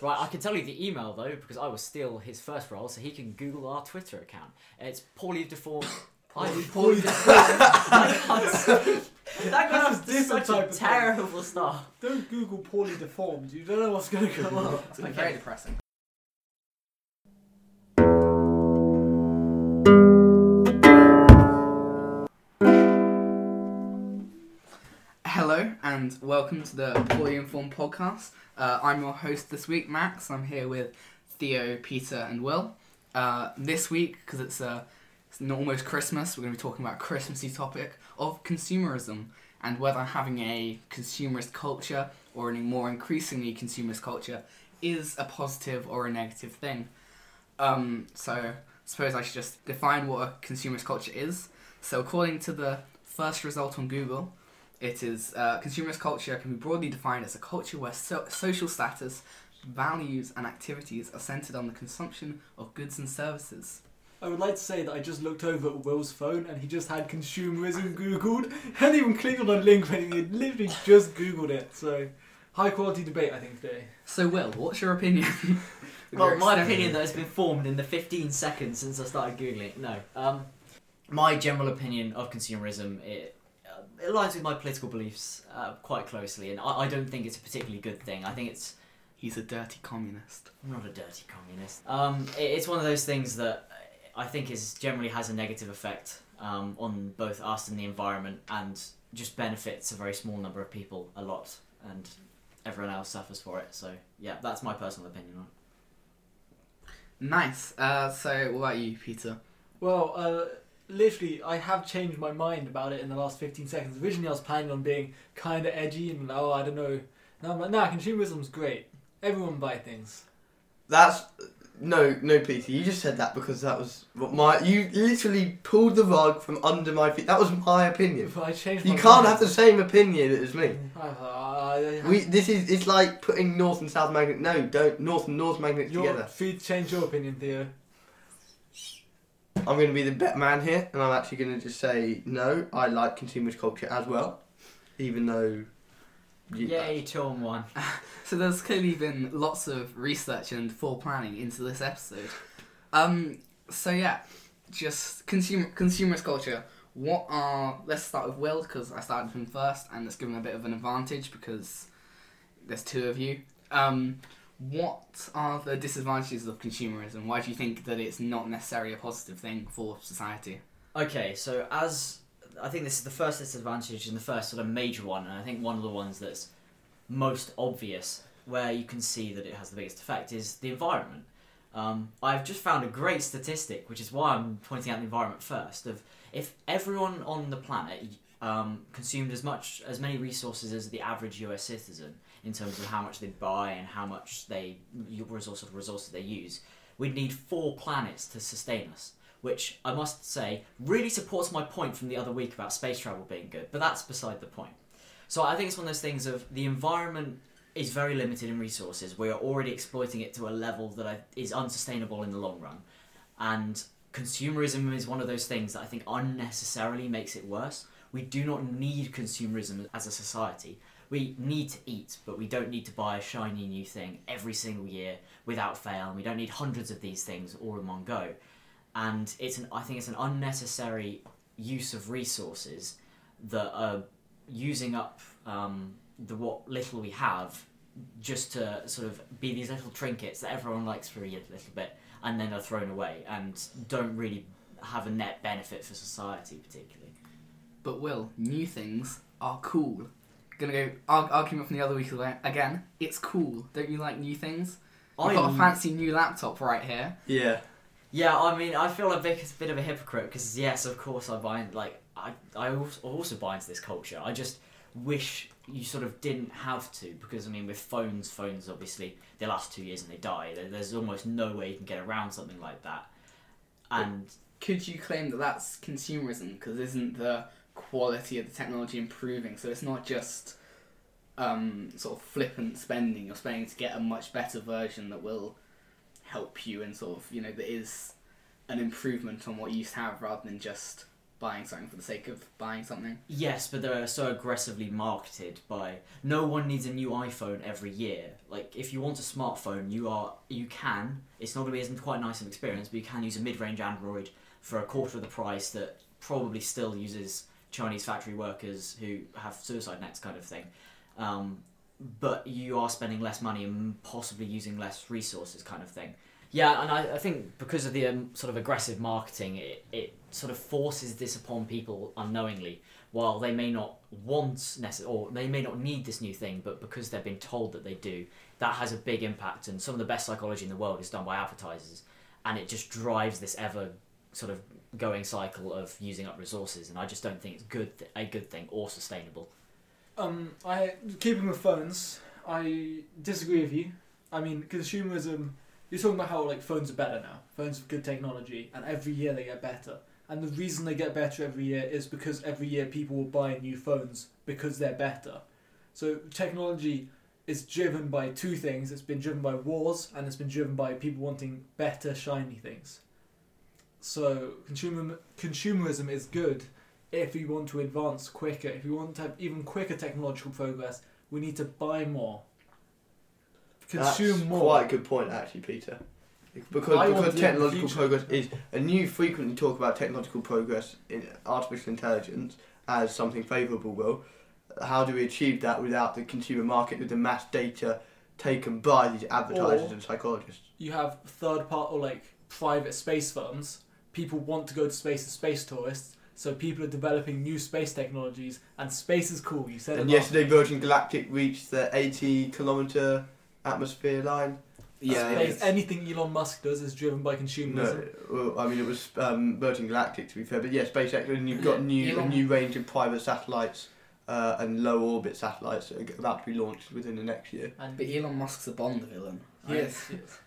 Right, I can tell you the email though because I will steal his first role, so he can Google our Twitter account. It's poorly deformed. Poorly- I- poorly I. That That's was different such a of thing. terrible start. Don't Google poorly deformed. You don't know what's going to come up. It's gonna be very depressing. And welcome to the Poorly Informed podcast. Uh, I'm your host this week, Max. I'm here with Theo, Peter, and Will. Uh, this week, because it's, uh, it's almost Christmas, we're going to be talking about a Christmassy topic of consumerism and whether having a consumerist culture or a more increasingly consumerist culture is a positive or a negative thing. Um, so, I suppose I should just define what a consumerist culture is. So, according to the first result on Google, it is uh, consumerist culture can be broadly defined as a culture where so- social status, values, and activities are centered on the consumption of goods and services. I would like to say that I just looked over at Will's phone and he just had consumerism googled. hadn't even clicked on a link when he had literally just googled it. So, high quality debate, I think, today. So, Will, what's your opinion? Well, my opinion that has been formed in the 15 seconds since I started googling. No, um, my general opinion of consumerism it, it aligns with my political beliefs uh, quite closely, and I, I don't think it's a particularly good thing. I think it's He's a dirty communist. I'm not a dirty communist. Um, it, it's one of those things that I think is generally has a negative effect um, on both us and the environment, and just benefits a very small number of people a lot, and everyone else suffers for it. So yeah, that's my personal opinion on. it. Nice. Uh, so, what about you, Peter? Well, uh, literally, I have changed my mind about it in the last 15 seconds. Originally, I was planning on being kind of edgy and, oh, I don't know. Now I'm like, nah, consumerism's great. Everyone buy things. That's no, no, Peter. You just said that because that was what my. You literally pulled the rug from under my feet. That was my opinion. But I changed You can't mind. have the same opinion as me. We. This is. It's like putting North and South magnet. No, don't North and North magnets Your, together. free to change your opinion, Theo. I'm going to be the better man here, and I'm actually going to just say no. I like consumerist culture as well, even though. you- Yay, two on one. So there's clearly been lots of research and full planning into this episode. Um, so yeah, just consumer consumerist culture. What are? Let's start with Will because I started him first, and let's a bit of an advantage because there's two of you. Um, what are the disadvantages of consumerism? Why do you think that it's not necessarily a positive thing for society? Okay, so as I think this is the first disadvantage and the first sort of major one, and I think one of the ones that's most obvious, where you can see that it has the biggest effect, is the environment. Um, I've just found a great statistic, which is why I'm pointing out the environment first. Of if everyone on the planet um, consumed as much as many resources as the average U.S. citizen in terms of how much they buy and how much they resource of resources they use, we'd need four planets to sustain us which I must say really supports my point from the other week about space travel being good, but that's beside the point. So I think it's one of those things of the environment is very limited in resources. We are already exploiting it to a level that is unsustainable in the long run. And consumerism is one of those things that I think unnecessarily makes it worse. We do not need consumerism as a society. We need to eat, but we don't need to buy a shiny new thing every single year without fail. And we don't need hundreds of these things all in one go and it's an I think it's an unnecessary use of resources that are using up um, the what little we have just to sort of be these little trinkets that everyone likes for a little bit and then are thrown away and don't really have a net benefit for society particularly. But Will, new things are cool. Gonna go arg- argument from the other week again. It's cool. Don't you like new things? I've got a fancy new laptop right here. Yeah. Yeah, I mean, I feel a bit, a bit of a hypocrite because yes, of course, I buy like I I also, also buy into this culture. I just wish you sort of didn't have to because I mean, with phones, phones obviously they last two years and they die. There's almost no way you can get around something like that. And Could you claim that that's consumerism? Because isn't the quality of the technology improving? So it's not just um, sort of flippant spending. You're spending to get a much better version that will help you and sort of you know that is an improvement on what you used to have rather than just buying something for the sake of buying something. Yes, but they're so aggressively marketed by no one needs a new iPhone every year. Like if you want a smartphone, you are you can. It's not going to be as quite nice an experience, but you can use a mid-range Android for a quarter of the price that probably still uses Chinese factory workers who have suicide nets kind of thing. Um, but you are spending less money and possibly using less resources kind of thing. Yeah, and I, I think because of the um, sort of aggressive marketing, it, it sort of forces this upon people unknowingly. While they may not want necess- or they may not need this new thing, but because they've been told that they do, that has a big impact. And some of the best psychology in the world is done by advertisers, and it just drives this ever sort of going cycle of using up resources. And I just don't think it's good a good thing or sustainable. Um, I keeping with phones. I disagree with you. I mean, consumerism. You're talking about how like phones are better now. Phones have good technology, and every year they get better. And the reason they get better every year is because every year people will buy new phones because they're better. So technology is driven by two things. It's been driven by wars, and it's been driven by people wanting better, shiny things. So consumer consumerism is good if we want to advance quicker. If we want to have even quicker technological progress, we need to buy more, consume That's more. Quite a good point, actually, Peter. Because I because technological progress is, and you frequently talk about technological progress in artificial intelligence as something favourable. Will, how do we achieve that without the consumer market, with the mass data taken by these advertisers Or- and psychologists? you have third part or like private space funds. People want to go to space as space tourists, so people are developing new space technologies, and space is cool. You said And it. last yesterday, Virgin Galactic reached the 80 kilometre atmosphere line. Yeah, Space, it's- anything Elon Musk does is driven by consumerism. No, well, I mean it was um, Virgin Galactic to be fair, but yeah, SpaceX, and you've got Yeah, new a new range of private satellites uh, and low orbit satellites that are about to be launched within the next year. And But Elon Musk's a Bond villain. yes, yes.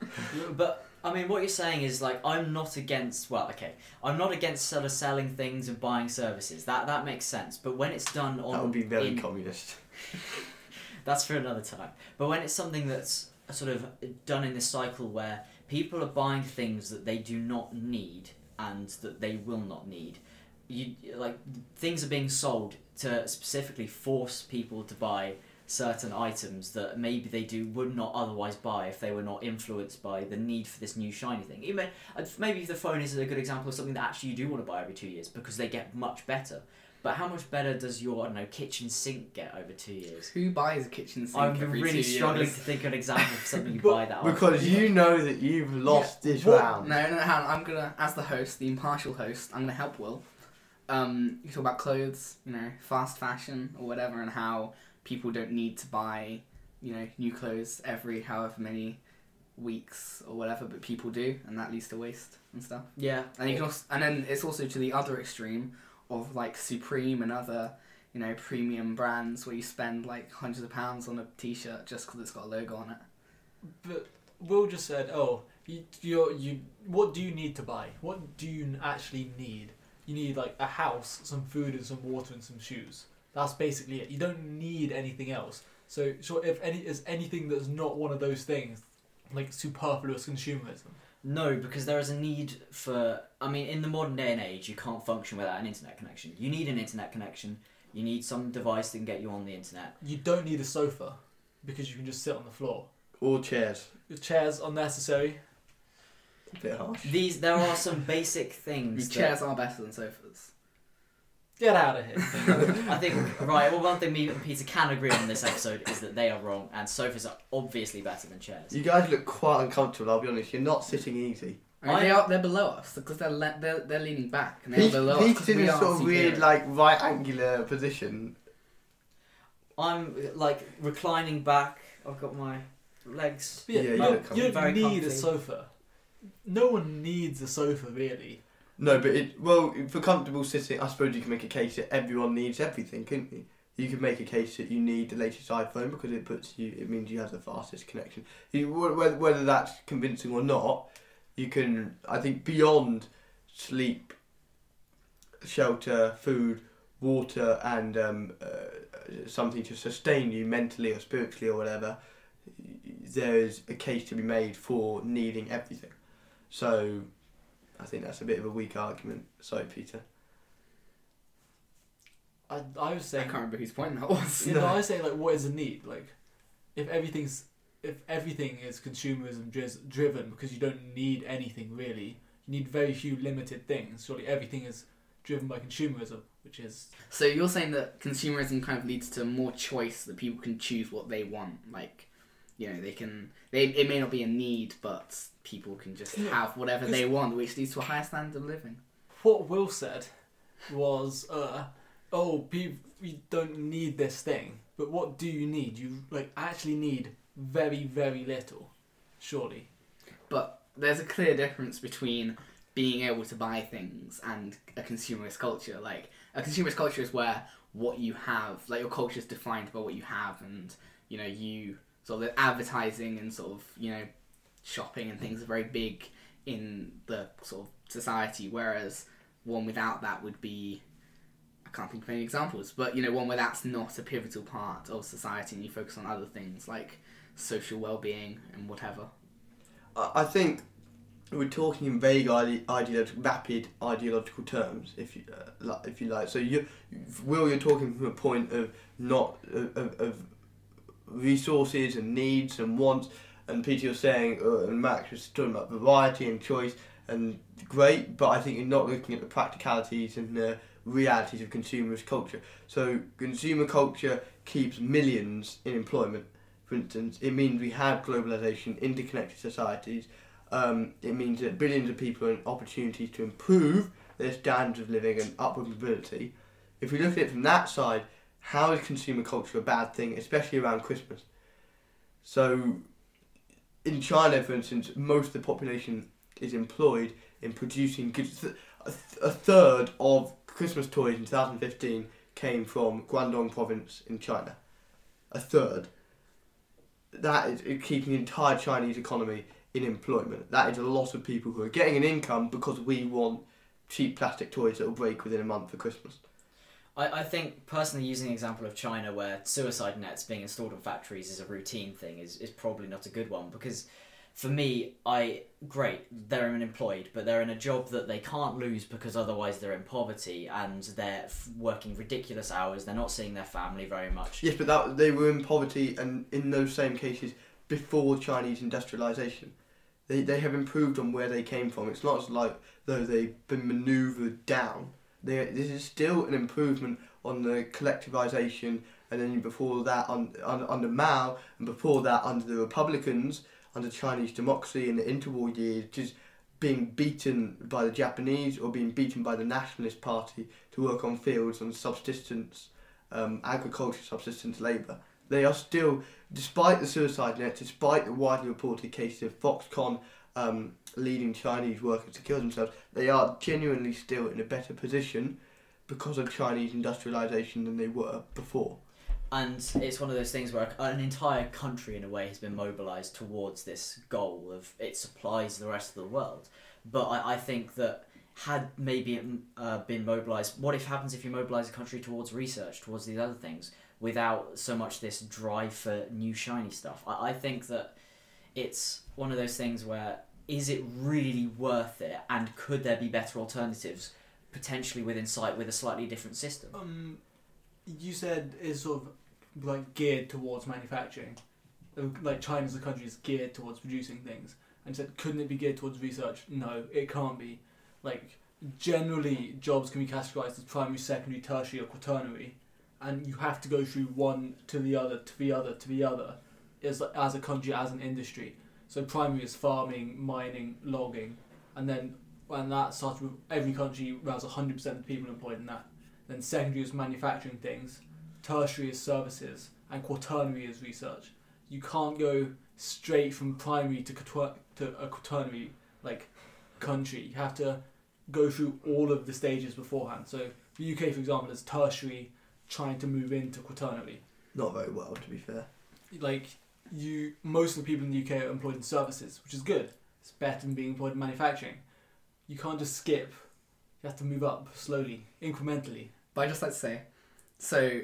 But I mean, what you're saying is like I'm not against. Well, okay, I'm not against sort of selling things and buying services. That that makes sense. But when it's done on that would be very in- communist. that's for another time. But when it's something that's sort of done in this cycle where people are buying things that they do not need and that they will not need, you like things are being sold to specifically force people to buy certain items that maybe they do would not otherwise buy if they were not influenced by the need for this new shiny thing. Even uh, maybe the phone is a good example of something that actually you do want to buy every two years because they get much better. But how much better does your I don't know kitchen sink get over two years? Who buys a kitchen sink I'm every really two struggling years? to think of an example of something you buy that often. Because you know that you've lost this What- round. No, no, hang on. I'm gonna, as the host, the impartial host, I'm gonna help Will. Um, you talk about clothes, you know, fast fashion or whatever, and how people don't need to buy, you know, new clothes every however many weeks or whatever, but people do, and that leads to waste and stuff. yeah, And you can also, and then it's also to the other extreme of like Supreme and other, you know, premium brands where you spend like hundreds of pounds on a T-shirt just because it's got a logo on it. But Will just said, "Oh, you, you, you, what do you need to buy? What do you actually need? You need like a house, some food, and some water, and some shoes. That's basically it. You don't need anything else. So, sure, if any is anything that's not one of those things, like superfluous consumerism. no, because there is a need for. I mean, in the modern day and age, you can't function without an internet connection. You need an internet connection. You need some device that can get you on the internet. You don't need a sofa because you can just sit on the floor. Or chairs. Chairs unnecessary. A bit harsh. These there are some basic The things. that- chairs are better than sofas. Get out of here. I think right. Well, one thing me and Peter can agree on this episode is that they are wrong, and sofas are obviously better than chairs. You guys look quite uncomfortable. I'll be honest. You're not sitting easy. I mean, they are they're below us because they're le- they're they're leaning back and they're He's, below us. he's 'cause in we a are sort of weird, superior. like right angular position. I'm like reclining back. I've got my legs. Yeah, Yeah, you you don't, look you don't very need a sofa. No one needs a sofa really. No, but it well for comfortable sitting. I suppose you can make a case that everyone needs everything, couldn't you? You could make a case that you need the latest iPhone because it puts you. It means you have the fastest connection. You, whether whether that's convincing or not, you can. I think beyond sleep, shelter, food, water, and um, uh, something to sustain you mentally or spiritually or whatever. There is a case to be made for needing everything. So I think that's a bit of a weak argument. Sorry, Peter. I, I was saying I saying can't remember whose point that was. You know, I say like, what is the need? Like, if everything's if everything is consumerism dri- driven because you don't need anything really, you need very few limited things. Surely everything is driven by consumerism, which is So you're saying that consumerism kind of leads to more choice that people can choose what they want, like you know they can they it may not be a need, but people can just have whatever they want, which leads to a higher standard of living. what Will said was, uh, oh, people, we don't need this thing, but what do you need? You like actually need very very little, surely. But there's a clear difference between being able to buy things and a consumerist culture. Like a consumerist culture is where what you have, like your culture is defined by what you have, and you know you sort of advertising and sort of you know shopping and things are very big in the sort of society. Whereas one without that would be I can't think of any examples, but you know one where that's not a pivotal part of society, and you focus on other things like social well-being and whatever. I think we're talking in vague ide- ideological, vapid ideological terms, if you uh, if you like. So you, Will, you're talking from a point of not of, of resources and needs and wants, and Peter, you're saying, uh, and Max was talking about variety and choice, and great, but I think you're not looking at the practicalities and the realities of consumerist culture. So consumer culture keeps millions in employment. For instance, it means we have globalization, interconnected societies. Um, it means that billions of people have opportunities to improve their standards of living and upward mobility. If we look at it from that side, how is consumer culture a bad thing, especially around Christmas? So, in China, for instance, most of the population is employed in producing goods. A third of Christmas toys in 2015 came from Guangdong province in China. A third. That is keeping the entire Chinese economy in employment. That is a lot of people who are getting an income because we want cheap plastic toys that will break within a month for Christmas. I, I think personally using the example of China where suicide nets being installed in factories is a routine thing is, is probably not a good one because for me I great they're unemployed but they're in a job that they can't lose because otherwise they're in poverty and they're f- working ridiculous hours they're not seeing their family very much Yes, but that they were in poverty, and in those same cases before Chinese industrialization, they they have improved on where they came from. It's not as like though they've been manoeuvred down. They this is still an improvement on the collectivization, and then before that on, on under Mao, and before that under the Republicans, under Chinese democracy in the interwar years, just being beaten by the Japanese or being beaten by the Nationalist Party to work on fields on subsistence um, agriculture subsistence labour. They are still, despite the suicide net, despite the widely reported cases of Foxconn um, leading Chinese workers to kill themselves, they are genuinely still in a better position because of Chinese industrialisation than they were before. and it's one of those things where an entire country in a way has been mobilized towards this goal of it supplies the rest of the world but i, I think that had maybe it uh, been mobilized what if happens if you mobilize a country towards research towards these other things without so much this drive for new shiny stuff i, I think that it's one of those things where is it really worth it and could there be better alternatives potentially within sight with a slightly different system Um, you said it's sort of like geared towards manufacturing. Like China's a country is geared towards producing things, and said couldn't it be geared towards research? No, it can't be. Like generally, jobs can be categorized as primary, secondary, tertiary, or quaternary, and you have to go through one to the other to the other to the other, as as a country as an industry. So primary is farming, mining, logging, and then when that starts with every country has hundred percent of the people employed in that. Then secondary is manufacturing things, tertiary is services, and quaternary is research. You can't go straight from primary to quater- to a quaternary like country. You have to go through all of the stages beforehand. So the UK, for example, is tertiary trying to move into quaternary. Not very well, to be fair. Like you, most of the people in the UK are employed in services, which is good. It's better than being employed in manufacturing. You can't just skip. You have to move up slowly, incrementally. But I just like to say, so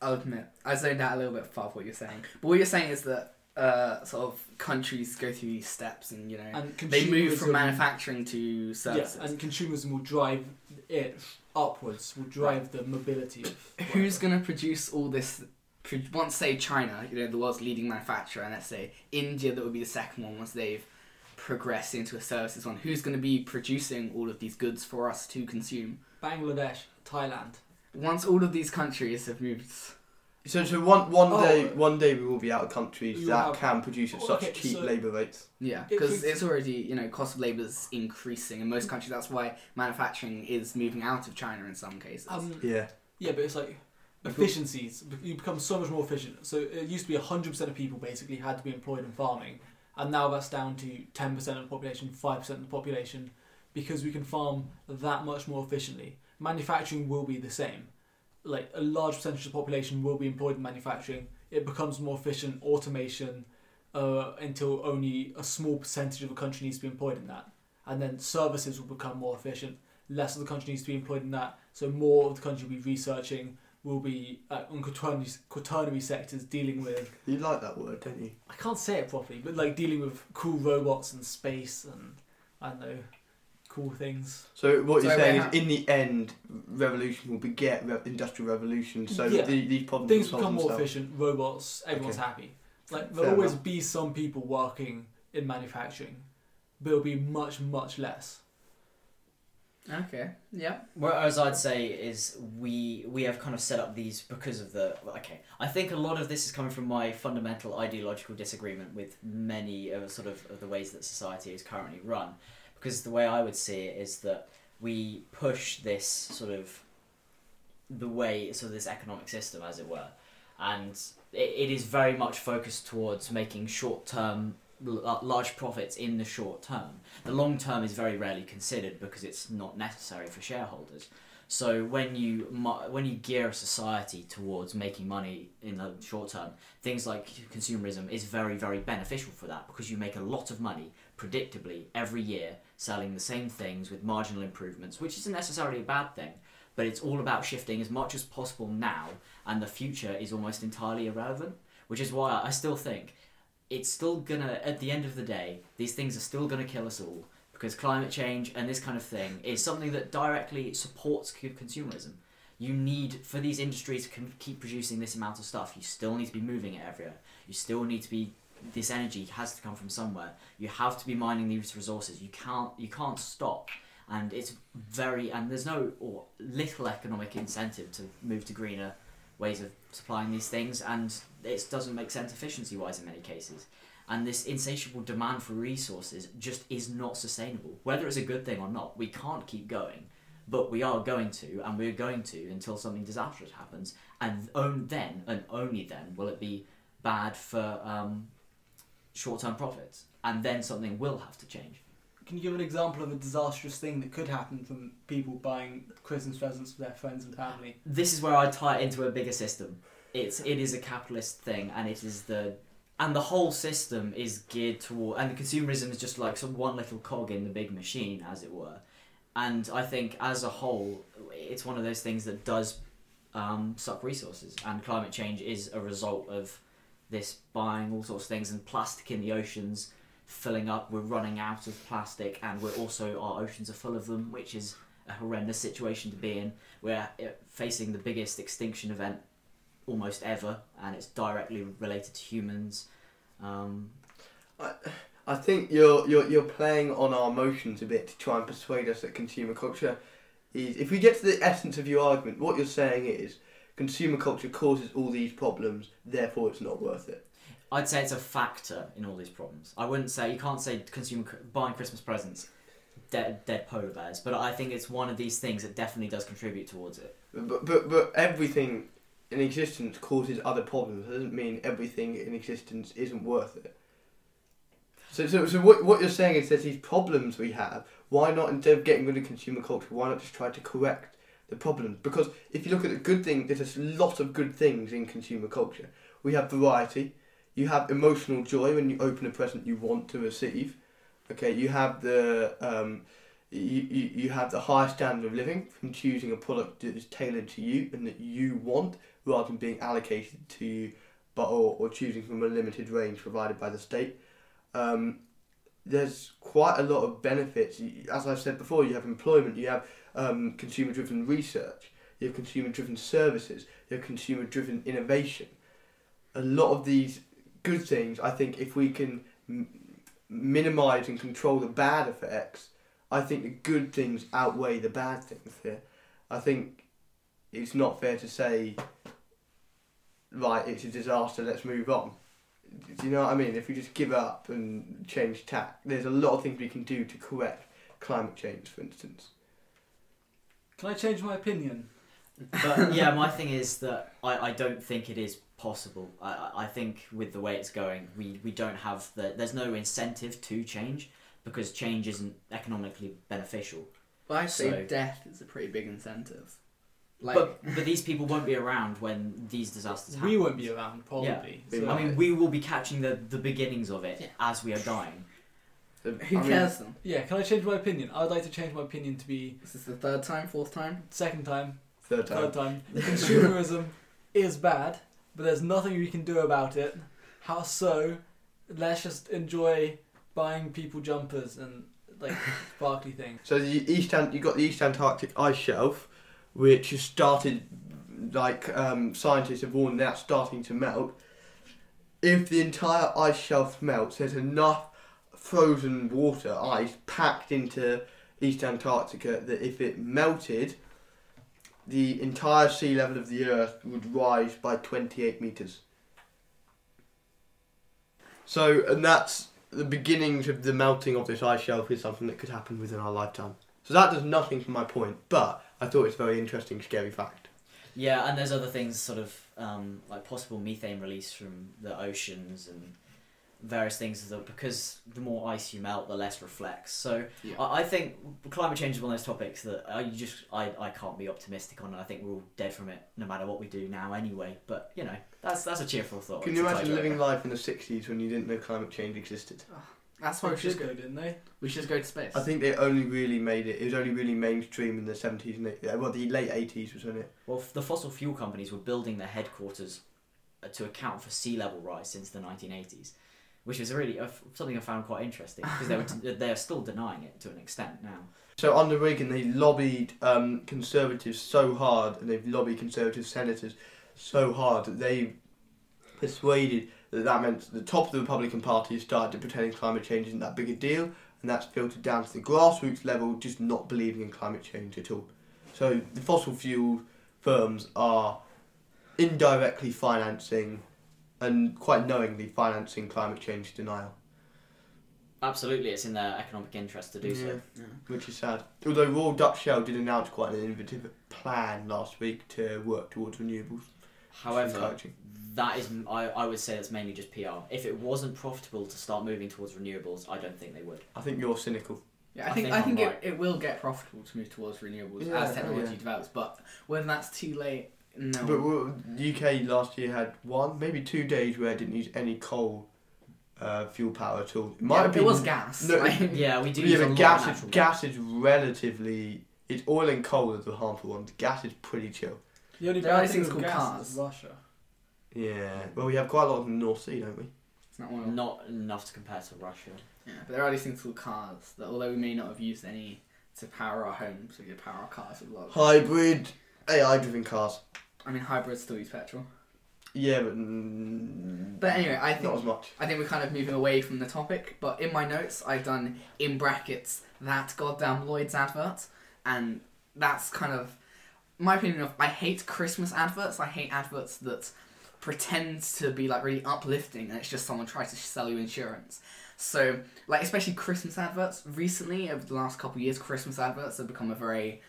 I'll admit I zoned out a little bit far of what you're saying. But what you're saying is that uh, sort of countries go through these steps, and you know And they move from manufacturing to services. Yeah, and consumerism will drive it upwards will drive the mobility of. Who's going to produce all this? Pro- Once, say, China, you know, the world's leading manufacturer, and let's say India, that would be the second one once they've progressed into a services one. Who's going to be producing all of these goods for us to consume? Bangladesh, Thailand. Once all of these countries have moved. So, so one one Oh. day, one day we will be out of countries You that have- can produce at such Okay, cheap so- labour rates. Yeah, because we- it's already, you know, cost of labour is increasing in most countries. That's why manufacturing is moving out of China in some cases. Um, Yeah. yeah, but it's like efficiencies. You become so much more efficient. So it used to be hundred percent of people basically had to be employed in farming, and now that's down to ten percent of the population, five percent of the population, because we can farm that much more efficiently. Manufacturing will be the same. Like a large percentage of the population will be employed in manufacturing. It becomes more efficient, automation, uh, until only a small percentage of the country needs to be employed in that, and then services will become more efficient. Less of the country needs to be employed in that, so more of the country will be researching, will be uh, on quaternary, quaternary sectors dealing with You like that word, don't you? I can't say it properly, but like dealing with cool robots and space and I don't know cool things. So what you're saying is, in the end, revolution will beget re- industrial revolution. So Yeah. the, these problems Things will become more themselves. efficient. Robots, everyone's Okay. happy. Like there'll always enough. be some people working in manufacturing, but it'll be much much less. Okay. Yeah. Whereas I'd say is we we have kind of set up these because of the okay. I think a lot of this is coming from my fundamental ideological disagreement with many of sort of, of the ways that society is currently run. Because the way I would see it is that we push this sort of the way sort of this economic system, as it were, and it, it is very much focused towards making short term Uh, large profits in the short term. The long term is very rarely considered because it's not necessary for shareholders. So when you when you gear a society towards making money in the short term, things like consumerism is very very beneficial for that because you make a lot of money predictably every year selling the same things with marginal improvements, which isn't necessarily a bad thing. But it's all about shifting as much as possible now, and the future is almost entirely irrelevant. Which is why I still think it's still gonna at the end of the day these things are still gonna kill us all because climate change and this kind of thing is something that directly supports consumerism. You need for these industries to keep producing this amount of stuff you still need to be moving it everywhere. You still need to be this energy has to come from somewhere. You have to be mining these resources. You can't you can't stop. And it's very and there's no or little economic incentive to move to greener ways of supplying these things and it doesn't make sense efficiency wise in many cases. And this insatiable demand for resources just is not sustainable. Whether it's a good thing or not we can't keep going but we are going to and we're going to until something disastrous happens. And then and only then will it be bad for um, short-term profits. And then something will have to change Can you give an example of a disastrous thing that could happen from people buying Christmas presents for their friends and family? this is where I tie it into a bigger system. It's it is a capitalist thing, and it is the and the whole system is geared toward and the consumerism is just like some one little cog in the big machine, as it were. And I think as a whole, it's one of those things that does um, suck resources, and climate change is a result of this buying all sorts of things and plastic in the oceans filling up. We're running out of plastic, and we're also our oceans are full of them, which is a horrendous situation to be in. We're uh, facing the biggest extinction event almost ever, and it's directly related to humans. Um, I think you're you're you're playing on our emotions a bit to try and persuade us that consumer culture is. If we get to the essence of your argument, what you're saying is consumer culture causes all these problems, therefore it's not worth it. I'd say it's a factor in all these problems. I wouldn't say you can't say consumer buying Christmas presents dead dead polar bears, but I think it's one of these things that definitely does contribute towards it. But but but everything in existence causes other problems. It doesn't mean everything in existence isn't worth it. So so so what what you're saying is there's these problems we have. Why not instead of getting rid of consumer culture, why not just try to correct the problems? Because if you look at the good thing, there's a lot of good things in consumer culture. We have variety. You have emotional joy when you open a present you want to receive. Okay, you have the um, you, you, you have the high standard of living from choosing a product that is tailored to you and that you want rather than being allocated to you but or, or choosing from a limited range provided by the state. Um, there's quite a lot of benefits. As I've said before, you have employment, you have um, consumer driven research, you have consumer driven services, you have consumer driven innovation. A lot of these good things, I think, if we can m- minimize and control the bad effects, I think the good things outweigh the bad things here. I think it's not fair to say, right, it's a disaster, let's move on. Do you know what I mean? If we just give up and change tack, there's a lot of things we can do to correct climate change, for instance. Can I change my opinion? But yeah, my thing is that I, I don't think it is possible. I, I- I think with the way it's going, we, we don't have the there's no incentive to change because change isn't economically beneficial. Well, I say So- death is a pretty big incentive. Like, but but these people won't be around when these disasters happen. We won't be around, probably. Yeah. So- I mean, we will be catching the, the beginnings of it Yeah. as we are dying. Who I cares then? yeah, can I change my opinion? I would like to change my opinion to be This Is this the third time, fourth time? second time, Third time. third time. Consumerism is bad, but there's nothing we can do about it. How so? Let's just enjoy buying people jumpers and like sparkly things. So the East Ant- you got the East Antarctic ice shelf, which has started, like um, scientists have warned, that's starting to melt. If the entire ice shelf melts, there's enough frozen water, ice, packed into East Antarctica that if it melted, the entire sea level of the Earth would rise by 28 meters. So, and that's the beginnings of the melting of this ice shelf is something that could happen within our lifetime. So that does nothing for my point, but I thought it's a very interesting, scary fact. Yeah, and there's other things, sort of um, like possible methane release from the oceans and various things that because the more ice you melt, the less reflects. So Yeah. I, I think climate change is one of those topics that I you just I, I can't be optimistic on. I think we're all dead from it, no matter what we do now anyway. But you know, that's that's a cheerful thought. Can you tide imagine over. living life in the 60s when you didn't know climate change existed? Ah, that's why we should should go. go, didn't they? We should go to space. I think they only really made it, it was only really mainstream in the 70s and the, uh, well, the late 80s, wasn't it? Well, the fossil fuel companies were building their headquarters uh, to account for sea level rise since the 1980s, which is really f- something I found quite interesting because they were t- they're still denying it to an extent now. So under Reagan, they lobbied um, conservatives so hard, and they've lobbied conservative senators so hard that they persuaded that that meant the top of the Republican Party started to pretending climate change isn't that big a deal, and that's filtered down to the grassroots level, just not believing in climate change at all. So the fossil fuel firms are indirectly financing and quite knowingly financing climate change denial. Absolutely, it's in their economic interest to do so. Yeah. which is sad. Although Royal Dutch Shell did announce quite an innovative plan last week to work towards renewables. However, that is I, I would say that's mainly just PR. If it wasn't profitable to start moving towards renewables, I don't think they would. I think you're cynical. Yeah, I I think think I think right. it, it will get profitable to move towards renewables Yeah, as technology yeah. develops, but whether that's too late, no. But well, the UK last year had one, maybe two days where it didn't use any coal uh, fuel power at all. It might Yeah, have been. it was gas. No, like- Yeah, we do. Yeah, use a but lot gas of is, natural gas is relatively. It's oil and coal are the harmful ones. Gas is pretty chill. The only There bad thing things called gas cars. is Russia. Yeah. Well, we have quite a lot in the North Sea, don't we? it's not oil. Not enough to compare to Russia. Yeah, but there are these things called cars that, although we may not have used any to power our homes, we could power our cars with a lot. of- Hybrid AI-driven cars. I mean, hybrids still use petrol. Yeah, but mm, But anyway, I think not as much. I think we're kind of moving away from the topic, but in my notes I've done in brackets that goddamn Lloyd's advert, and that's kind of my opinion of I hate Christmas adverts. I hate adverts that pretend to be like really uplifting, and it's just someone tries to sell you insurance. So, like especially Christmas adverts. Recently, over the last couple of years, Christmas adverts have become a very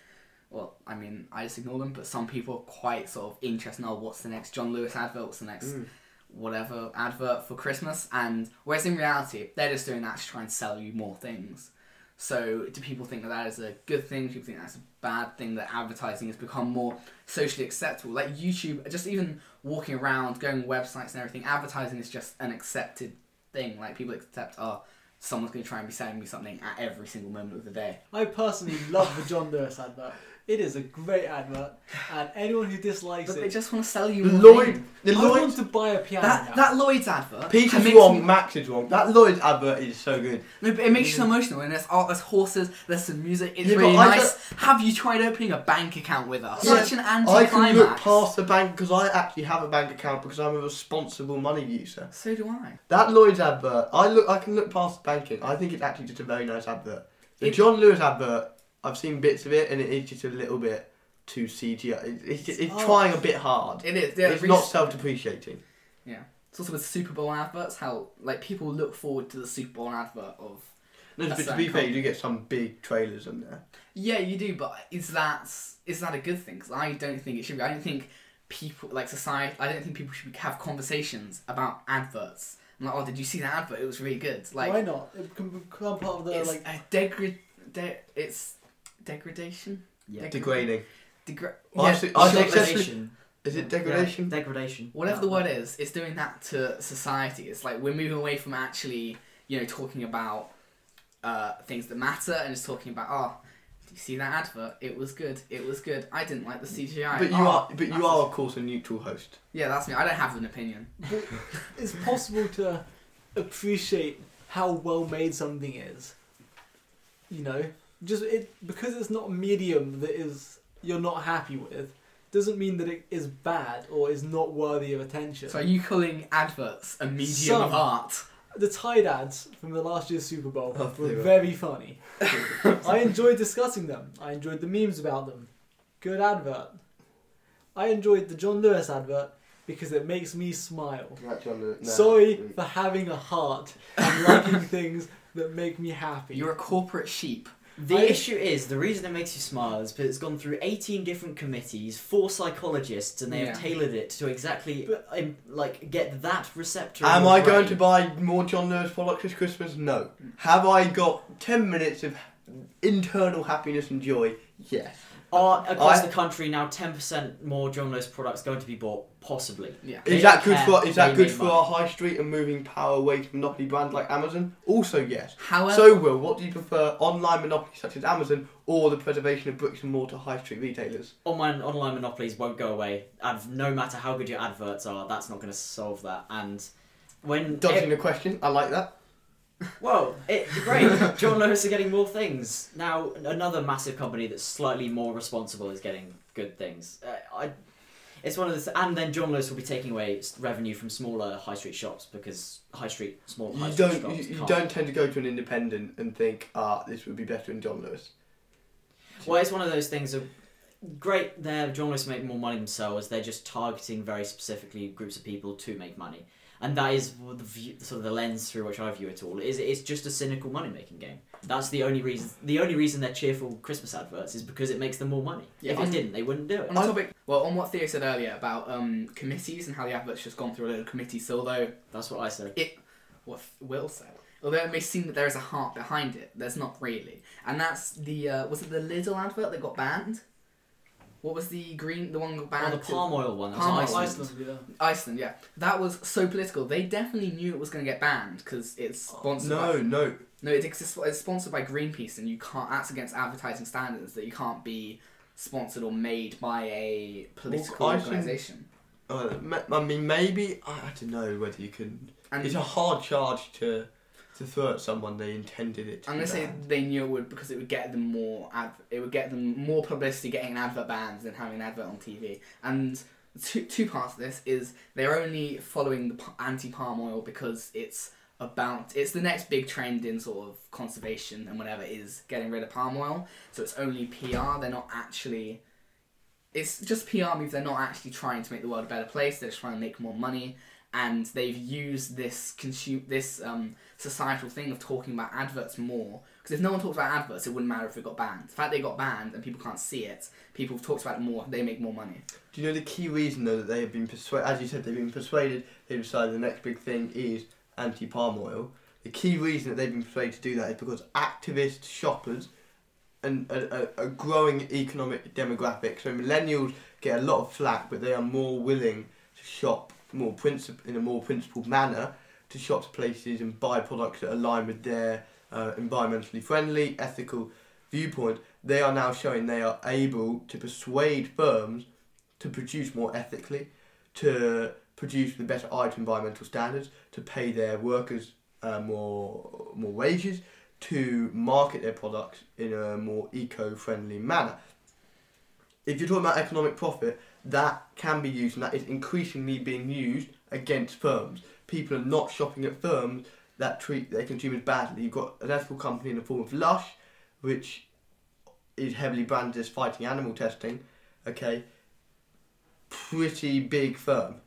well, I mean, I just ignore them, but some people are quite sort of interested. In, oh, what's the next John Lewis advert? What's the next Mm. whatever advert for Christmas, and whereas in reality they're just doing that to try and sell you more things. So do people think that that is a good thing? Do people think that's a bad thing? That advertising has become more socially acceptable? Like YouTube, just even walking around, going websites and everything, advertising is just an accepted thing. Like people accept, oh, someone's going to try and be selling me something at every single moment of the day. I personally love the John Lewis advert. It is a great advert, and anyone who dislikes But it, they just want to sell you The. Lloyd, things. the I Lloyd, want to buy a piano That now. that Lloyd's advert. Peter's it makes wrong, me- Max is wrong. That Lloyd's advert is so good. No, but it makes you so mm. emotional. And there's art, there's horses, there's some music. It's Yeah, but really I nice. Have you tried opening a bank account with us? Yeah, Such an I can look past the bank because I actually have a bank account because I'm a responsible money user. So do I. That Lloyd's advert, I look, I can look past the banking. I think it's actually just a very nice advert. The It- John Lewis advert, I've seen bits of it, and it is just a little bit too CGI. It- It's, just, it's Oh. trying a bit hard. It is. Yeah, it's Reece- not self-depreciating. Yeah. It's also with Super Bowl adverts. How like people look forward to the Super Bowl advert of. No, but to be fair, you do get some big trailers in there. Yeah, you do, but is that is that a good thing? Because I don't think it should be. I don't think people like society. I don't think people should have conversations about adverts. I'm like, oh, did you see that advert? It was really good. Like, Why not? It can become part of the it's like. a degrad. De- it's degradation. Yeah. Degrading. Degra- I yeah, see- I sure, think that's- Degradation. Is it degradation? Degradation. Whatever Yeah. the word is, it's doing that to society. It's like we're moving away from actually, you know, talking about uh, things that matter and just talking about, oh, did you see that advert? It was good. It was good. I didn't like the CGI. But you Oh, are, but you are of course a neutral host. Yeah, that's me. I don't have an opinion. But it's possible to appreciate how well made something is. You know, just it because it's not a medium that is you're not happy with doesn't mean that it is bad or is not worthy of attention. So are you calling adverts a medium Some. of art? the Tide ads from the last year's Super Bowl Oh, were were. very funny. I enjoyed discussing them. I enjoyed the memes about them. Good advert. I enjoyed the John Lewis advert because it makes me smile. Sorry for having a heart and liking things that make me happy. You're a corporate sheep. The I- issue is the reason it makes you smile is because it's gone through 18 different committees, four psychologists, and they Yeah. have tailored it to exactly But- um, like get that receptor. Am your I going to buy more John Lewis products this Christmas? No. Have I got 10 minutes of internal happiness and joy? Yes. Are across I- the country now 10% more John Lewis products going to be bought? Possibly. Yeah. They Is that good care. for is that They good for money. our high street and moving power away from monopoly brands like Amazon? Also yes. However, So Will, what do you prefer, online monopolies such as Amazon or the preservation of bricks and mortar high street retailers? Online online monopolies won't go away, and no matter how good your adverts are, that's not going to solve that. And when Dodging the question, I like that. Well, it, great. John Lewis are getting more things now. Another massive company that's slightly more responsible is getting good things. Uh, I, it's one of the, and then John Lewis will be taking away revenue from smaller high street shops because high street small high You street don't shops you, you don't tend to go to an independent and think, ah, this would be better in John Lewis. Well, it's one of those things of great. Their John Lewis make more money themselves. They're just targeting very specifically groups of people to make money, and that is the view, sort of the lens through which I view it all. Is it's just a cynical money making game. That's the only reason. The only reason they're cheerful Christmas adverts is because it makes them more money. Yeah, if on- it didn't, they wouldn't do it. On the topic, well, on what Theo said earlier about um, committees and how the advert's just gone through a load of committees. So although That's what I say. what Will said, although it may seem that there is a heart behind it, there's not really. And that's the uh, was it the Lidl advert that got banned? What was the green the one that got Oh, banned? the palm oil one. Palm oil. Iceland. Iceland, yeah. Iceland, yeah, that was so political. They definitely knew it was going to get banned because it's sponsored. by, No, no. no, it's, it's sponsored by Greenpeace, and you can't. That's against advertising standards that you can't be sponsored or made by a political Well, Iceland- organisation. Uh, I mean, maybe I, I don't know whether you can. And It's a hard charge to to throw at someone they intended it. To I'm be gonna say banned. they knew it would because it would get them more ad- it would get them more publicity getting an advert banned than having an advert on TV. And two two parts of this is they're only following the anti palm oil because it's about it's the next big trend in sort of conservation and whatever is getting rid of palm oil. So it's only PR. They're not actually. It's just PR move. They're not actually trying to make the world a better place. They're just trying to make more money. And they've used this consume this um, societal thing of talking about adverts more. Because if no one talks about adverts, it wouldn't matter if it got banned. The fact they got banned and people can't see it, people have talked about it more. They make more money. Do you know the key reason though that they have been persuaded? As you said, they've been persuaded. They decided the next big thing is anti palm oil. The key reason that they've been persuaded to do that is because activist shoppers and a, a, a growing economic demographic. So millennials get a lot of flack, but they are more willing to shop more princip- in a more principled manner to shop to places and buy products that align with their uh, environmentally friendly, ethical viewpoint, they are now showing they are able to persuade firms to produce more ethically, to produce with better environmental standards, to pay their workers uh, more more wages, to market their products in a more eco-friendly manner. If you're talking about economic profit, that can be used and that is increasingly being used against firms. People are not shopping at firms that treat their consumers badly. You've got an ethical company in the form of Lush, which is heavily branded as fighting animal testing. Okay, pretty big firm.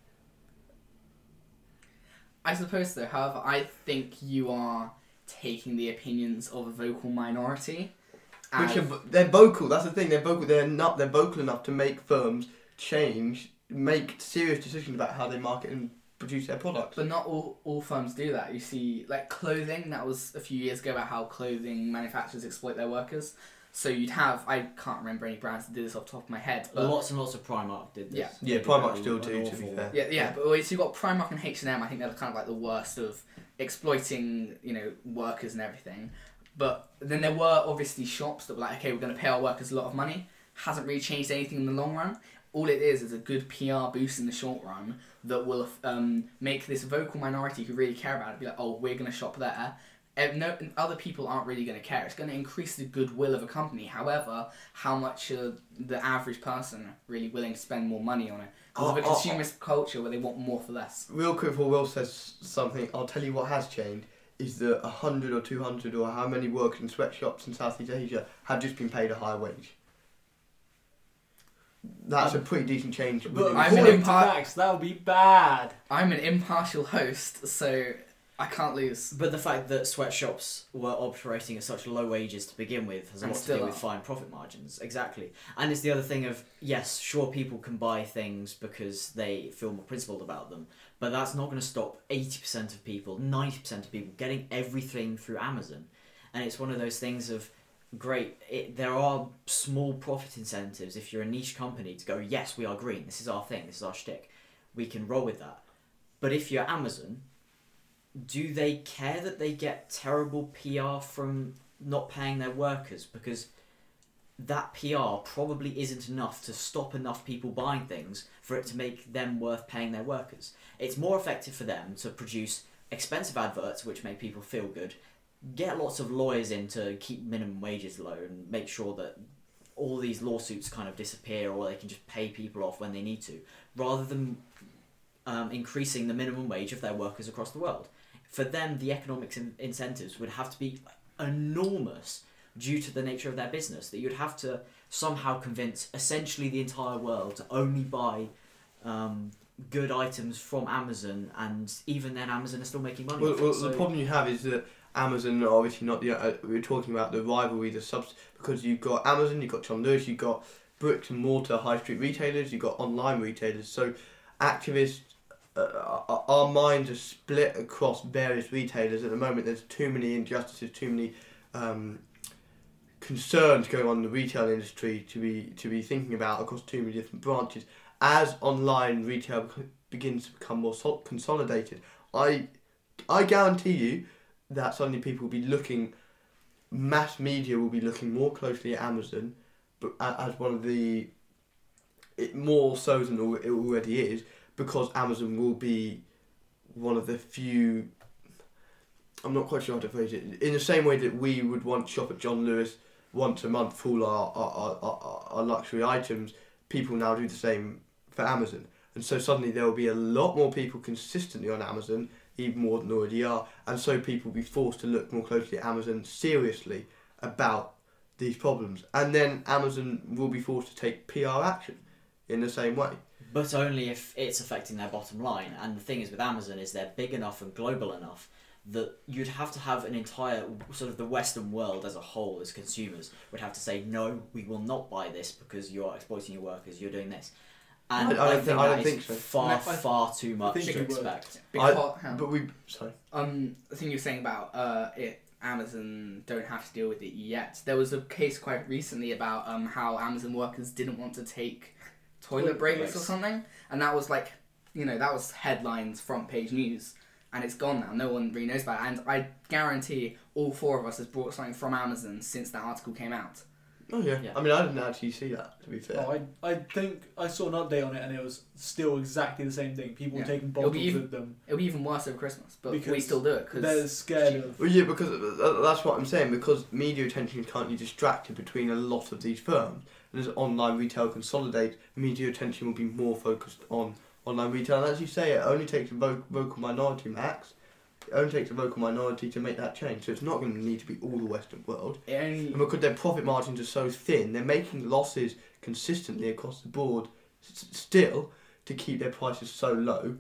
I suppose so. However, I think you are taking the opinions of a vocal minority. Which are, they're vocal. That's the thing. They're vocal. They're not. They're vocal enough to make firms change, make serious decisions about how they market and produce their products. But not all, all firms do that. You see, like clothing, that was a few years ago about how clothing manufacturers exploit their workers. So you'd have, I can't remember any brands that did this off the top of my head. But lots and lots of Primark did this. Yeah. Yeah, They Primark still an do, to be fair. yeah, yeah. But so you've got Primark and H and M. I think they're kind of like the worst of exploiting, you know, workers and everything. But then there were obviously shops that were like, okay, we're going to pay our workers a lot of money. Hasn't really changed anything in the long run. All it is is a good PR boost in the short run that will um, make this vocal minority who really care about it be like, oh, we're going to shop there. And no, and other people aren't really going to care. It's going to increase the goodwill of a company. However, how much are the average person really willing to spend more money on it? Because of a Oh, oh, consumerist culture where they want more for less. Real quick before Will says something, I'll tell you what has changed is that 100 or 200 or how many workers in sweatshops in Southeast Asia have just been paid a higher wage. That's a pretty decent change. But within- I'm an to impar- Max, that would be bad. I'm an impartial host, so I can't lose. But the fact that sweatshops were operating at such low wages to begin with has a And lot to still do with fine profit margins. Exactly. And it's the other thing of, yes, sure, people can buy things because they feel more principled about them, but that's not going to stop 80% of people, 90% of people getting everything through Amazon. And it's one of those things of, great, it, there are small profit incentives if you're a niche company to go, yes, we are green, this is our thing, this is our shtick. We can roll with that. But if you're Amazon, do they care that they get terrible PR from not paying their workers? Because that PR probably isn't enough to stop enough people buying things for it to make them worth paying their workers. It's more effective for them to produce expensive adverts which make people feel good, get lots of lawyers in to keep minimum wages low and make sure that all these lawsuits kind of disappear or they can just pay people off when they need to, rather than um, increasing the minimum wage of their workers across the world for them, the economic in- incentives would have to be enormous due to the nature of their business. That you'd have to somehow convince essentially the entire world to only buy um, good items from Amazon, and even then, Amazon are still making money. Well, well So- the problem you have is that Amazon are obviously not the. Uh, we are talking about the rivalry, the subs, because you've got Amazon, you've got John Lewis, you've got bricks and mortar high street retailers, you've got online retailers. So, activists, uh, our- our minds are split across various retailers at the moment. There's too many injustices, too many um, concerns going on in the retail industry to be to be thinking about across too many different branches. As online retail begins to become more consolidated, I I guarantee you that suddenly people will be looking, mass media will be looking more closely at Amazon, but as one of the, it more so than it already is, because Amazon will be one of the few. I'm not quite sure how to phrase it. In the same way that we would want to shop at John Lewis once a month for all our, our, our, our, our luxury items, people now do the same for Amazon. And so suddenly there will be a lot more people consistently on Amazon, even more than already are. And so people will be forced to look more closely at Amazon seriously about these problems. And then Amazon will be forced to take PR action in the same way. but only if it's affecting their bottom line. And the thing is with Amazon is they're big enough and global enough that you'd have to have an entire sort of the Western world as a whole, as consumers, would have to say no, we will not buy this because you are exploiting your workers. You're doing this. And I- I I, don't think thi- I don't think so. No, far, I- far too much think to it would. expect. Because, hang. But we sorry. um, the thing you were saying about uh, it, Amazon don't have to deal with it yet. There was a case quite recently about um, how Amazon workers didn't want to take toilet Toilet breaks, breaks. or something, and that was like, you know, that was headlines, front page news, and it's gone now. No one really knows about it. And I guarantee all four of us has bought something from Amazon since that article came out. Oh yeah. Yeah. I mean, I didn't actually see that. To be fair. Oh, I, I think I saw an update on it and it was still exactly the same thing. People Yeah. were taking bottles be even- with them. It'll be even worse over Christmas, but we still do it because They're because scared of. Well, yeah, because uh, that's what I'm saying. Because media attention is currently distracted between a lot of these firms, and as online retail consolidates, media attention will be more focused on online retail. And as you say, it only takes a vocal minority, Max. It only takes a vocal minority to make that change. So it's not going to need to be all the Western world. it only And because their profit margins are so thin, they're making losses consistently across the board s- still to keep their prices so low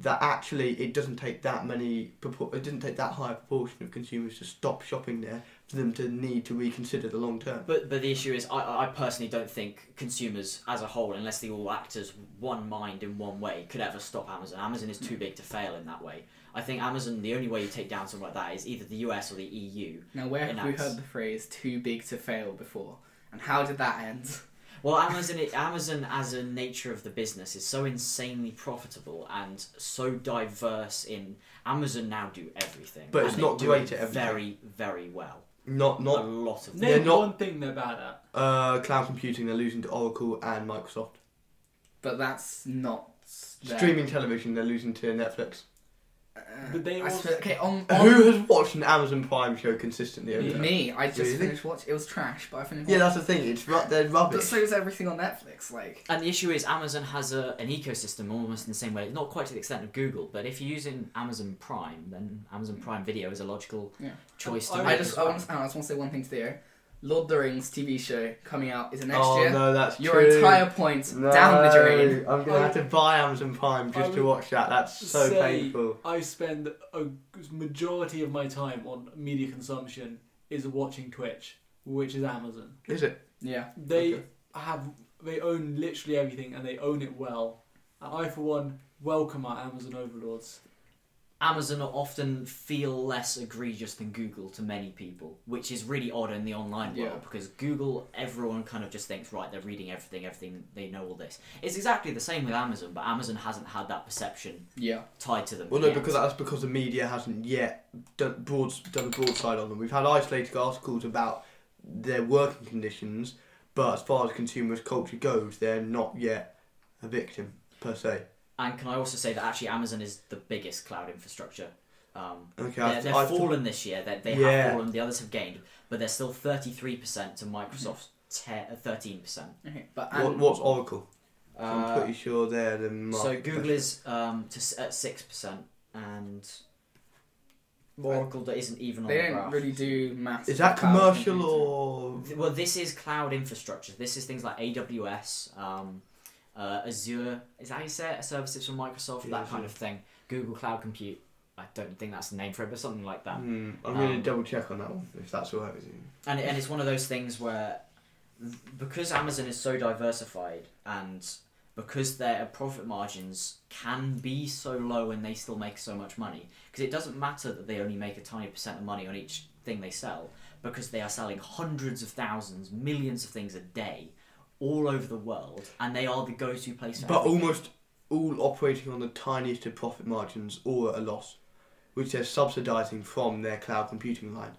that actually it doesn't take that many it doesn't take that high a proportion of consumers to stop shopping there for them to need to reconsider the long term. But but the issue is, I I personally don't think consumers as a whole, unless they all act as one mind in one way, could ever stop Amazon. Amazon is too mm. big to fail in that way. I think Amazon, the only way you take down something like that is either the US or the EU. now where have we heard the phrase "too big to fail" before, and how did that end? Well, Amazon, Amazon as a nature of the business is so insanely profitable and so diverse. In Amazon now do everything, But it's not do great it at everything. Very, very well. Not not a lot of. They're Name not- one thing they're bad at. uh, cloud computing. They're losing to Oracle and Microsoft. But that's not their- Streaming television. They're losing to Netflix. Uh, But they I also- suppose- okay on, on Who has watched an Amazon Prime show consistently over Me. there? me. I just Really? finished watch. It was trash, but I finished. Yeah, that's the thing. It's ru- they're it. But rubbish. so is everything on Netflix. Like And the issue is Amazon has a, an ecosystem almost in the same way, not quite to the extent of Google, but if you're using Amazon Prime, then Amazon Prime Video is a logical Yeah. choice to I- make. I as just I, well. want, I just want to say one thing to Theo. Lord of the Rings TV show coming out is it next oh year? no, that's Your true. entire point No, down the drain. I'm gonna I- have to buy Amazon Prime just to would watch that. That's so say- painful. I spend a majority of my time on media consumption is watching Twitch, which is Amazon. Is it? Yeah. They Okay. have they own literally everything and they own it well. And I for one welcome our Amazon overlords. Amazon often feel less egregious than Google to many people, which is really odd in the online Yeah. world because Google, everyone kind of just thinks, right, they're reading everything, everything, they know all this. It's exactly the same with Amazon, but Amazon hasn't had that perception Yeah. tied to them. Well, no, yet. because that's because the media hasn't yet done broad done a broadside on them. We've had isolated articles about their working conditions, but as far as consumer culture goes, they're not yet a victim per se. And can I also say that actually Amazon is the biggest cloud infrastructure. Um, Okay, they're I've, they've I've fallen this year. They, they Yeah. have fallen. The others have gained, but they're still thirty three percent to Microsoft's uh, thirteen percent. Okay. But what, what's Oracle? I'm Uh, pretty sure they're the so Google leader. is um, to at six percent, and Oracle that isn't even on they the don't graph. really do maths. Is that commercial computing. or? Well, this is cloud infrastructure. This is things like AWS, um, uh, Azure. Is that how you say it? Services from Microsoft, Yeah, that kind of thing. Google Cloud Compute. I don't think that's the name for it, but something like that. Hmm, I'm going Um, to double check on that one if that's alright with you. And and it's one of those things where because Amazon is so diversified and because their profit margins can be so low and they still make so much money because it doesn't matter that they only make a tiny percent of money on each thing they sell because they are selling hundreds of thousands millions of things a day all over the world and they are the go-to place for But everything. almost all operating on the tiniest of profit margins or at a loss, which they're subsidising from their cloud computing line.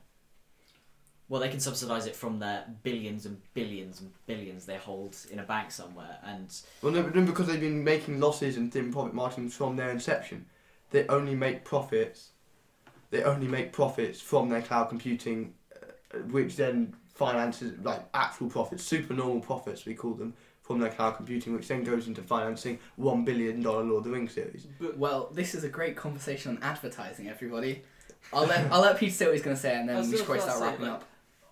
well they can subsidize it from their billions and billions and billions they hold in a bank somewhere and Well, no, but no, because they've been making losses and thin profit margins from their inception. They only make profits. They only make profits from their cloud computing, uh, which then finances like actual profits, super normal profits we call them, from their cloud computing, which then goes into financing one billion dollar Lord of the Rings series. But Well, this is a great conversation on advertising, everybody. I'll let I'll let Peter say what he's going to say, and then we should gonna probably start wrapping like, up.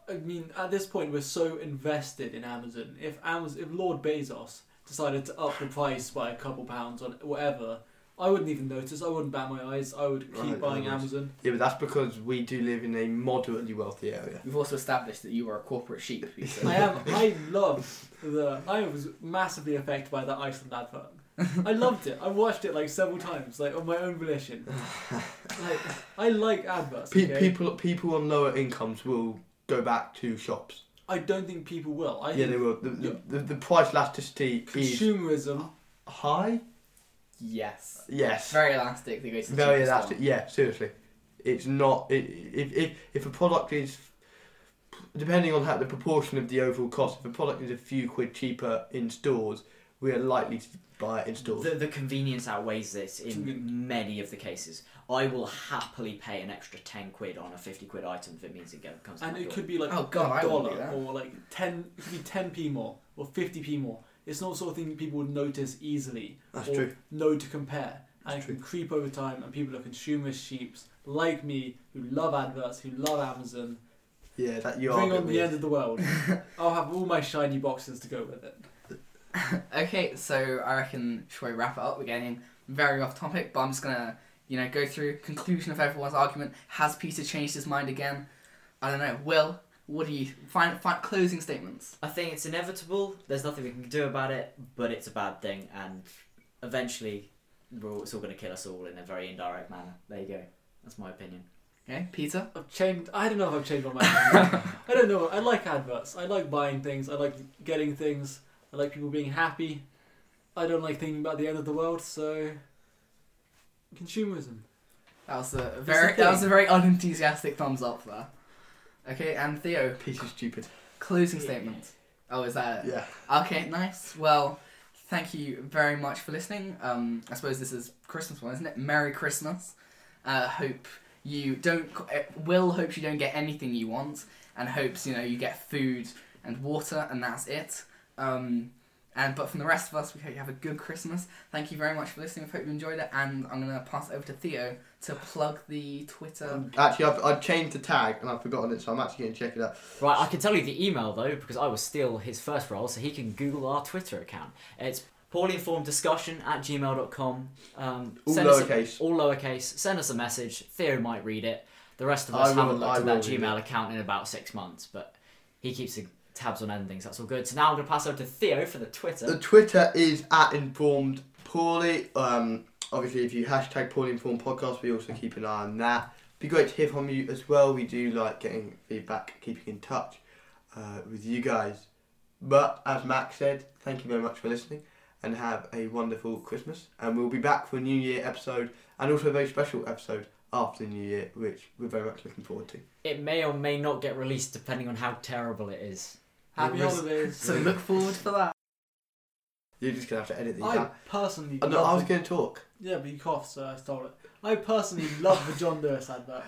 I mean, at this point, we're so invested in Amazon. If Amazon, if Lord Bezos decided to up the price by a couple pounds on whatever, I wouldn't even notice. I wouldn't bat my eyes. I would keep Right, buying I. Amazon. Yeah, but that's because we do live in a moderately wealthy area. We've also established that you are a corporate sheep, Peter. I am. I love the. I was massively affected by the Iceland advert. I loved it. I watched it like several times, like on my own volition. like, I like adverts. Pe- okay? People, people on lower incomes will go back to shops. I don't think people will. I yeah, think they will. The, the, Yeah. the, the price elasticity is consumerism. high. Yes. Yes. Very elastic. They go to the Very cheapest elastic. one. Yeah, seriously. It's not. It, if, if if a product is, depending on how the proportion of the overall cost, if a product is a few quid cheaper in stores, we are likely to buy it in stores. The, the convenience outweighs this in many of the cases. I will happily pay an extra 10 quid on a 50 quid item if it means it comes to And it door. could be like Oh, God, I a wouldn't do dollar or like ten. It could be ten p more or fifty p more. It's not the sort of thing people would notice easily That's or true. know to compare, and That's it can creep over time. And people are consumer sheeps like me who love adverts, who love Amazon. Yeah, that you are. Bring on the weird. end of the world. I'll have all my shiny boxes to go with it. Okay, so I reckon should we wrap it up? We're getting very off topic, but I'm just gonna, you know, go through conclusion of everyone's argument. Has Peter changed his mind again? I don't know. Will, what do you find? Find closing statements. I think it's inevitable. There's nothing we can do about it, but it's a bad thing, and eventually, we're all, it's all going to kill us all in a very indirect manner. There you go. That's my opinion. Okay, Peter. I've changed. I don't know if I've changed my mind. I don't know. I like adverts. I like buying things. I like getting things. I like people being happy. I don't like thinking about the end of the world. So, consumerism. That was a very that was a very unenthusiastic thumbs up there. Okay, and Theo, Piece of stupid. closing statement. Oh, is that it? Yeah. Okay, nice. Well, thank you very much for listening. Um, I suppose this is Christmas one, isn't it? Merry Christmas. Uh, hope you don't. uh, Will hopes you don't get anything you want, and hopes you know you get food and water, and that's it. Um, and but from the rest of us, we hope you have a good Christmas. Thank you very much for listening. We hope you enjoyed it, and I'm gonna pass it over to Theo to plug the Twitter. Um, actually, I've, I've changed the tag and I've forgotten it, so I'm actually going to check it out. Right, I can tell you the email though, because I was still his first role, so he can Google our Twitter account. It's poorly informed discussion at gmail.com. Um, All send us a- lowercase. all lowercase. Send us a message. Theo might read it. The rest of us will- haven't looked I at that Gmail account in about six months, but he keeps the tabs on endings. That's all good. So now I'm going to pass over to Theo for the Twitter. The Twitter is at informed poorly. Um, obviously, if you hashtag poorly informed podcast, we also keep an eye on that. Be great to hear from you as well. We do like getting feedback, keeping in touch uh, with you guys. But as Max said, thank you very much for listening and have a wonderful Christmas. And we'll be back for a New Year episode and also a very special episode after the New Year, which we're very much looking forward to. It may or may not get released depending on how terrible it is. Happy was- holidays. So look forward for that. You're just going to have to edit these I out. personally. Oh, no, I was the- going to talk. Yeah, but you coughed, so I stole it. I personally love the John Lewis advert.